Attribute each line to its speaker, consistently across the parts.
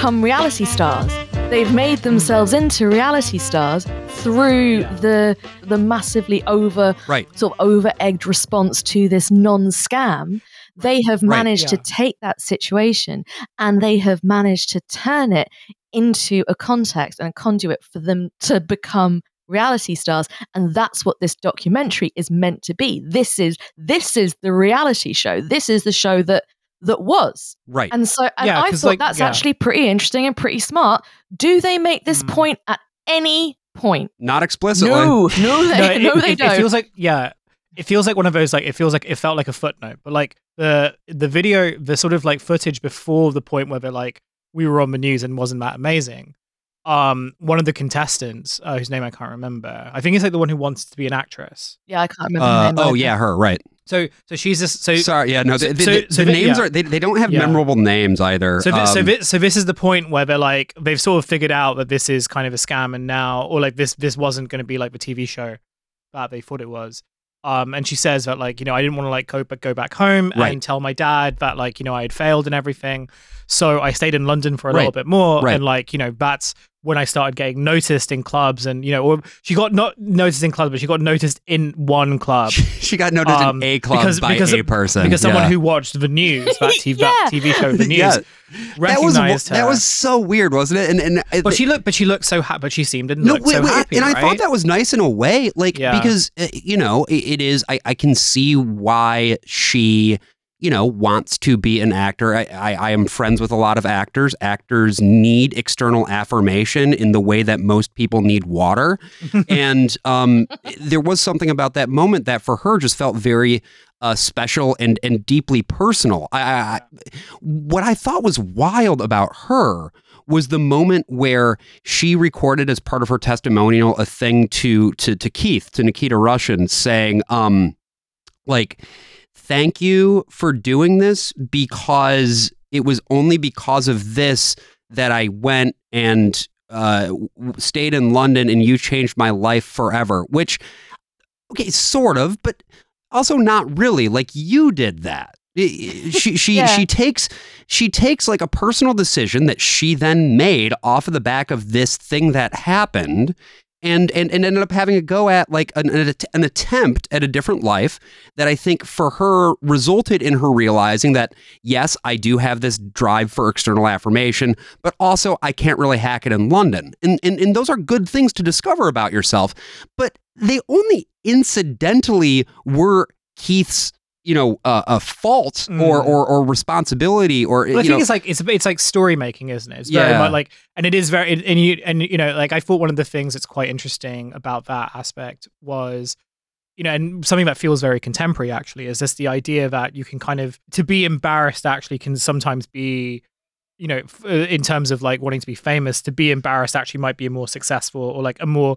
Speaker 1: become reality stars. They've made themselves into reality stars through the the massively over
Speaker 2: Right.
Speaker 1: sort of over egged response to this non scam. They have
Speaker 2: Right,
Speaker 1: managed to take that situation and they have managed to turn it into a context and a conduit for them to become reality stars and that's what this documentary is meant to be this is this is the reality show this is the show that that was
Speaker 2: Right.
Speaker 1: and so and
Speaker 3: Yeah,
Speaker 1: i thought
Speaker 3: like,
Speaker 1: that's
Speaker 3: yeah.
Speaker 1: actually pretty interesting and pretty smart do they make this
Speaker 3: Mm.
Speaker 1: point at any point
Speaker 2: Not explicitly.
Speaker 1: no no they no,
Speaker 3: it,
Speaker 1: they
Speaker 3: it,
Speaker 1: don't
Speaker 3: It feels like yeah, it feels like one of those like it feels like it felt like a footnote, but like the the video, the sort of like footage before the point where they're like we were on the news and wasn't that amazing. Um, one of the contestants, uh, whose name I can't remember, I think it's like the one who wants to be an actress.
Speaker 1: yeah i can't remember
Speaker 2: Uh,
Speaker 1: name
Speaker 2: oh yeah, her. Right.
Speaker 3: So so she's just so
Speaker 2: Sorry. Yeah. No. The, the,
Speaker 3: so-
Speaker 2: the-
Speaker 3: so
Speaker 2: the names
Speaker 3: yeah.
Speaker 2: are they, they don't have
Speaker 3: Yeah.
Speaker 2: memorable names either.
Speaker 3: So, thi- so,
Speaker 2: Um,
Speaker 3: thi- so this is the point where they're like they've sort of figured out that this is kind of a scam, and now, or like this this wasn't going to be like the TV show that they thought it was. Um, and she says that like you know I didn't want to like go but go back home
Speaker 2: Right.
Speaker 3: and tell my dad that like you know I had failed and everything. So I stayed in London for a little bit more,
Speaker 2: Right.
Speaker 3: and like you know that's when I started getting noticed in clubs, and you know or she got not noticed in clubs, but she got noticed in one club.
Speaker 2: she got noticed
Speaker 3: Um,
Speaker 2: in a club
Speaker 3: because-
Speaker 2: by
Speaker 3: because-
Speaker 2: a person
Speaker 3: Because someone
Speaker 2: yeah.
Speaker 3: who watched the news, that TV,
Speaker 1: Yeah.
Speaker 3: that TV show, the news,
Speaker 2: Yeah. that was
Speaker 3: recognized her.
Speaker 2: that was so weird, wasn't it? And and it-
Speaker 3: But she looked, but she looked so happy. But she seemed didn't
Speaker 2: no,
Speaker 3: look
Speaker 2: wait,
Speaker 3: so
Speaker 2: wait,
Speaker 3: happy,
Speaker 2: and I thought that was nice in a way, like
Speaker 3: Yeah.
Speaker 2: because uh, you know it, it is. I, I can see why she, you know, wants to be an actor. I, I I am friends with a lot of actors. Actors need external affirmation in the way that most people need water, and um, there was something about that moment that for her just felt very uh, special and and deeply personal. I, I, I what I thought was wild about her was the moment where she recorded as part of her testimonial a thing to to to Keith to Nikita Russian saying um like thank you for doing this because it was only because of this that I went and uh, stayed in London and you changed my life forever which okay sort of but also not really like you did that she she
Speaker 1: Yeah.
Speaker 2: she takes she takes like a personal decision that she then made off of the back of this thing that happened and and, and ended up having a go at like an, an, an attempt at a different life that I think for her resulted in her realizing that yes I do have this drive for external affirmation but also I can't really hack it in London. And and, and those are good things to discover about yourself but they only incidentally were Keith's you know uh, a fault or,
Speaker 3: Mm.
Speaker 2: or or responsibility or
Speaker 3: Well, I think
Speaker 2: know,
Speaker 3: it's like it's it's like story making, isn't it? It's very
Speaker 2: Yeah.
Speaker 3: much like, and it is very, and you and you know, like I thought one of the things that's quite interesting about that aspect was, you know, and something that feels very contemporary actually is just the idea that you can kind of to be embarrassed actually can sometimes be. You know, f- uh, in terms of like wanting to be famous, to be embarrassed actually might be a more successful or like a more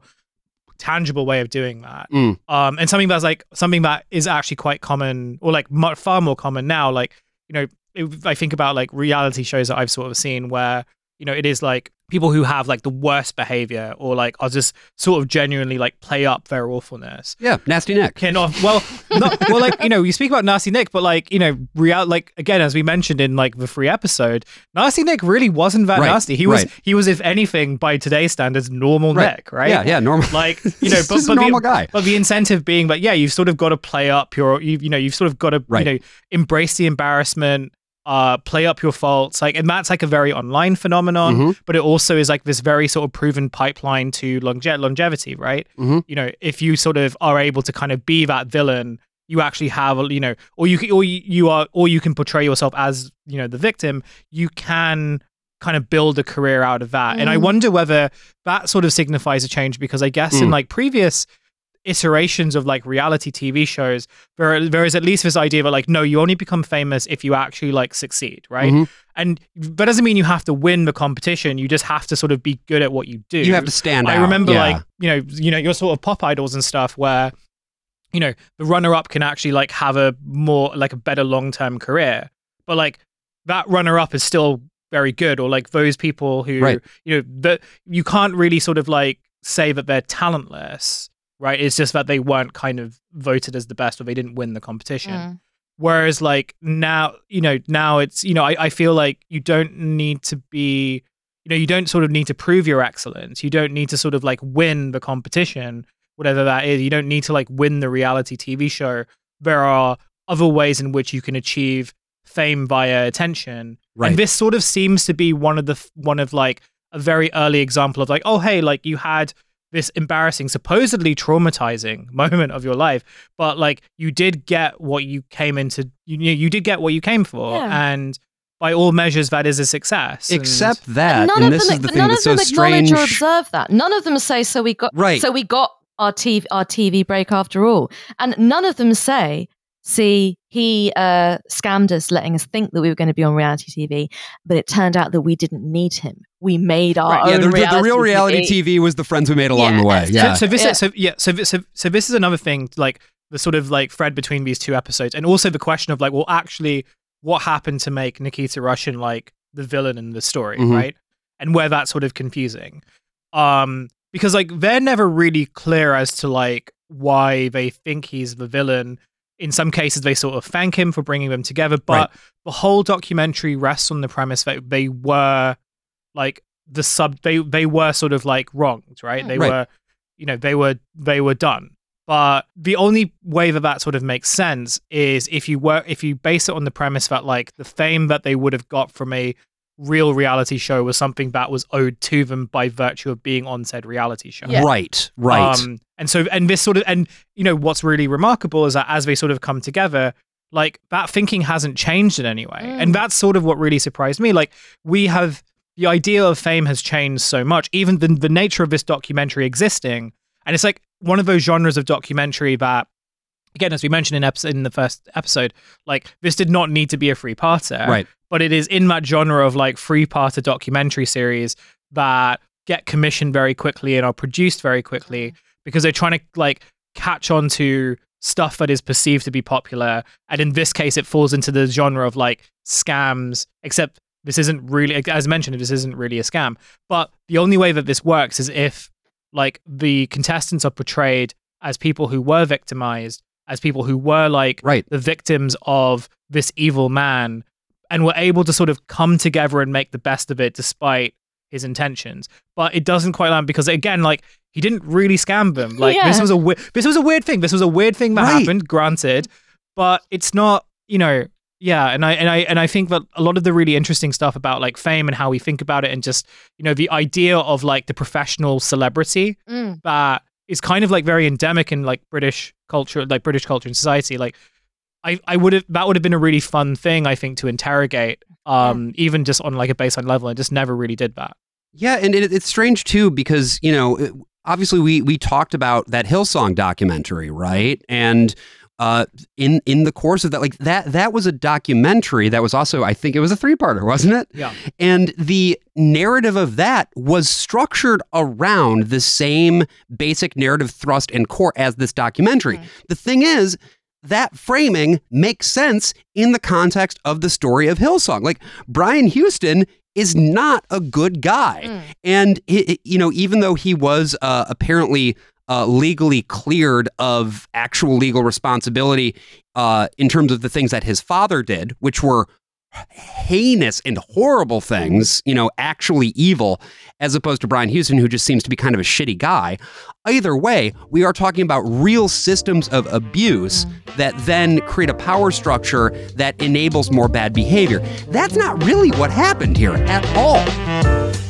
Speaker 3: tangible way of doing that.
Speaker 2: Mm.
Speaker 3: Um, and something that's like something that is actually quite common or like far more common now. Like, you know, if I think about like reality shows that I've sort of seen where, you know, it is like people who have like the worst behavior or like are just sort of genuinely like play up their awfulness.
Speaker 2: yeah Nasty Nick.
Speaker 3: Can off well, not, well, like you know, you speak about Nasty Nick, but like you know, real like again as we mentioned in like the free episode, Nasty Nick really wasn't that
Speaker 2: Right,
Speaker 3: nasty. He was
Speaker 2: right.
Speaker 3: he was if anything by today's standards normal
Speaker 2: Right.
Speaker 3: Nick, right?
Speaker 2: yeah yeah normal
Speaker 3: Like you know, but, but the-
Speaker 2: normal guy.
Speaker 3: but the incentive being that yeah, you've sort of got to play up your you you know you've sort of got to you know embrace the embarrassment, uh, play up your faults, like and that's like a very online phenomenon,
Speaker 2: Mhm.
Speaker 3: but it also is like this very sort of proven pipeline to longe- longevity, right?
Speaker 2: Mhm.
Speaker 3: You know, if you sort of are able to kind of be that villain. You actually have, a- you know, or you can, or you, you are, or you can portray yourself as, you know, the victim. You can kind of build a career out of that. And I
Speaker 1: Mm.
Speaker 3: wonder whether that sort of signifies a change because I guess in
Speaker 2: Mm.
Speaker 3: like previous iterations of like reality TV shows, there there is at least this idea that like no, you only become famous if you actually like succeed, right?
Speaker 2: Mhm.
Speaker 3: And that doesn't mean you have to win the competition. You just have to sort of be good at what you do.
Speaker 2: you have to stand
Speaker 3: I
Speaker 2: out
Speaker 3: remember
Speaker 2: yeah.
Speaker 3: like you know you know your sort of pop idols and stuff where you know the runner up can actually like have a more like a better long term career, but like that runner up is still very good or like those people who
Speaker 2: Right.
Speaker 3: you know that you can't really sort of like say that they're talentless right it's just that they weren't kind of voted as the best or they didn't win the competition
Speaker 1: Mm.
Speaker 3: whereas like now you know now it's you know I, I feel like you don't need to be you know, you don't sort of need to prove your excellence. You don't need to sort of like win the competition, whatever that is. You don't need to like win the reality TV show. There are other ways in which you can achieve fame via attention.
Speaker 2: Right.
Speaker 3: And this sort of seems to be one of the one of like a very early example of like, oh hey, like you had this embarrassing, supposedly traumatizing moment of your life, but like you did get what you came into. You you did get what you came for,
Speaker 1: Yeah.
Speaker 3: and by all measures, that is a success. And-
Speaker 2: Except that,
Speaker 1: none
Speaker 2: and
Speaker 1: of
Speaker 2: this
Speaker 1: them,
Speaker 2: is the thing
Speaker 1: none
Speaker 2: that's
Speaker 1: of
Speaker 2: so
Speaker 1: acknowledge
Speaker 2: strange.
Speaker 1: or observe that. None of them say, "So we got
Speaker 2: Right.
Speaker 1: So we got our TV our TV break after all," and none of them say, "See, he uh, scammed us, letting us think that we were going to be on reality TV, but it turned out that we didn't need him. We made our
Speaker 2: Right, yeah,
Speaker 1: own
Speaker 2: the, the- the real reality TV was the friends we made along the way. Yeah.
Speaker 3: So, so this
Speaker 1: Yeah.
Speaker 3: is so yeah so, so so this is another thing like the sort of like thread between these two episodes, and also the question of like, well, actually, what happened to make Nikita Russian like the villain in the story,
Speaker 2: Mhm.
Speaker 3: right? And where that's sort of confusing, um, because like they're never really clear as to like why they think he's the villain. In some cases, they sort of thank him for bringing them together, but the whole documentary rests on the premise that they were like the sub they they were sort of like wronged right they hmm.
Speaker 2: Right.
Speaker 3: were you know they were they were done but the only way that that sort of makes sense is if you were if you base it on the premise that like the fame that they would have got from a real reality show was something that was owed to them by virtue of being on said reality show
Speaker 1: Yeah.
Speaker 2: Right, right.
Speaker 3: um, and so, and this sort of, and you know, what's really remarkable is that as they sort of come together, like that thinking hasn't changed in any way.
Speaker 1: Mm.
Speaker 3: And that's sort of what really surprised me. Like, we have the idea of fame has changed so much, even the, the nature of this documentary existing. And it's like one of those genres of documentary that, again, as we mentioned in, episode, in the first episode, like this did not need to be a free parter
Speaker 2: right.
Speaker 3: but it is in that genre of like free parter documentary series that get commissioned very quickly and are produced very quickly mm-hmm. because they're trying to like catch on to stuff that is perceived to be popular. And in this case it falls into the genre of like scams except this isn't really as mentioned this isn't really a scam. But the only way that this works is if like the contestants are portrayed as people who were victimized as people who were like
Speaker 2: Right.
Speaker 3: the victims of this evil man and were able to sort of come together and make the best of it despite his intentions. But it doesn't quite land because again, like he didn't really scam them. Like this was a we- this was a weird thing. This was a weird thing that
Speaker 2: Right.
Speaker 3: happened, granted, but it's not, you know, yeah, and I and I and I think that a lot of the really interesting stuff about like fame and how we think about it and just, you know, the idea of like the professional celebrity
Speaker 1: Mm.
Speaker 3: that is kind of like very endemic in like British culture, like British culture and society. Like, I, I would have that would have been a really fun thing I think to interrogate, um, even just on like a baseline level. I just never really did that.
Speaker 2: Yeah, and it, it's strange too because you know, it- obviously we we talked about that Hillsong documentary, right? And uh, in in the course of that, like that that was a documentary that was also, I think it was a three parter, wasn't it?
Speaker 3: Yeah.
Speaker 2: And the narrative of that was structured around the same basic narrative thrust and core as this documentary.
Speaker 1: Mm.
Speaker 2: The thing is. That framing makes sense in the context of the story of Hillsong. Like Brian Houston is not a good guy.
Speaker 1: Mm.
Speaker 2: And i i- you know, even though he was uh, apparently uh, legally cleared of actual legal responsibility uh, in terms of the things that his father did, which were heinous and horrible things, you know, actually evil, as opposed to Brian Houston, who just seems to be kind of a shitty guy. Either way, we are talking about real systems of abuse that then create a power structure that enables more bad behavior. That's not really what happened here at all.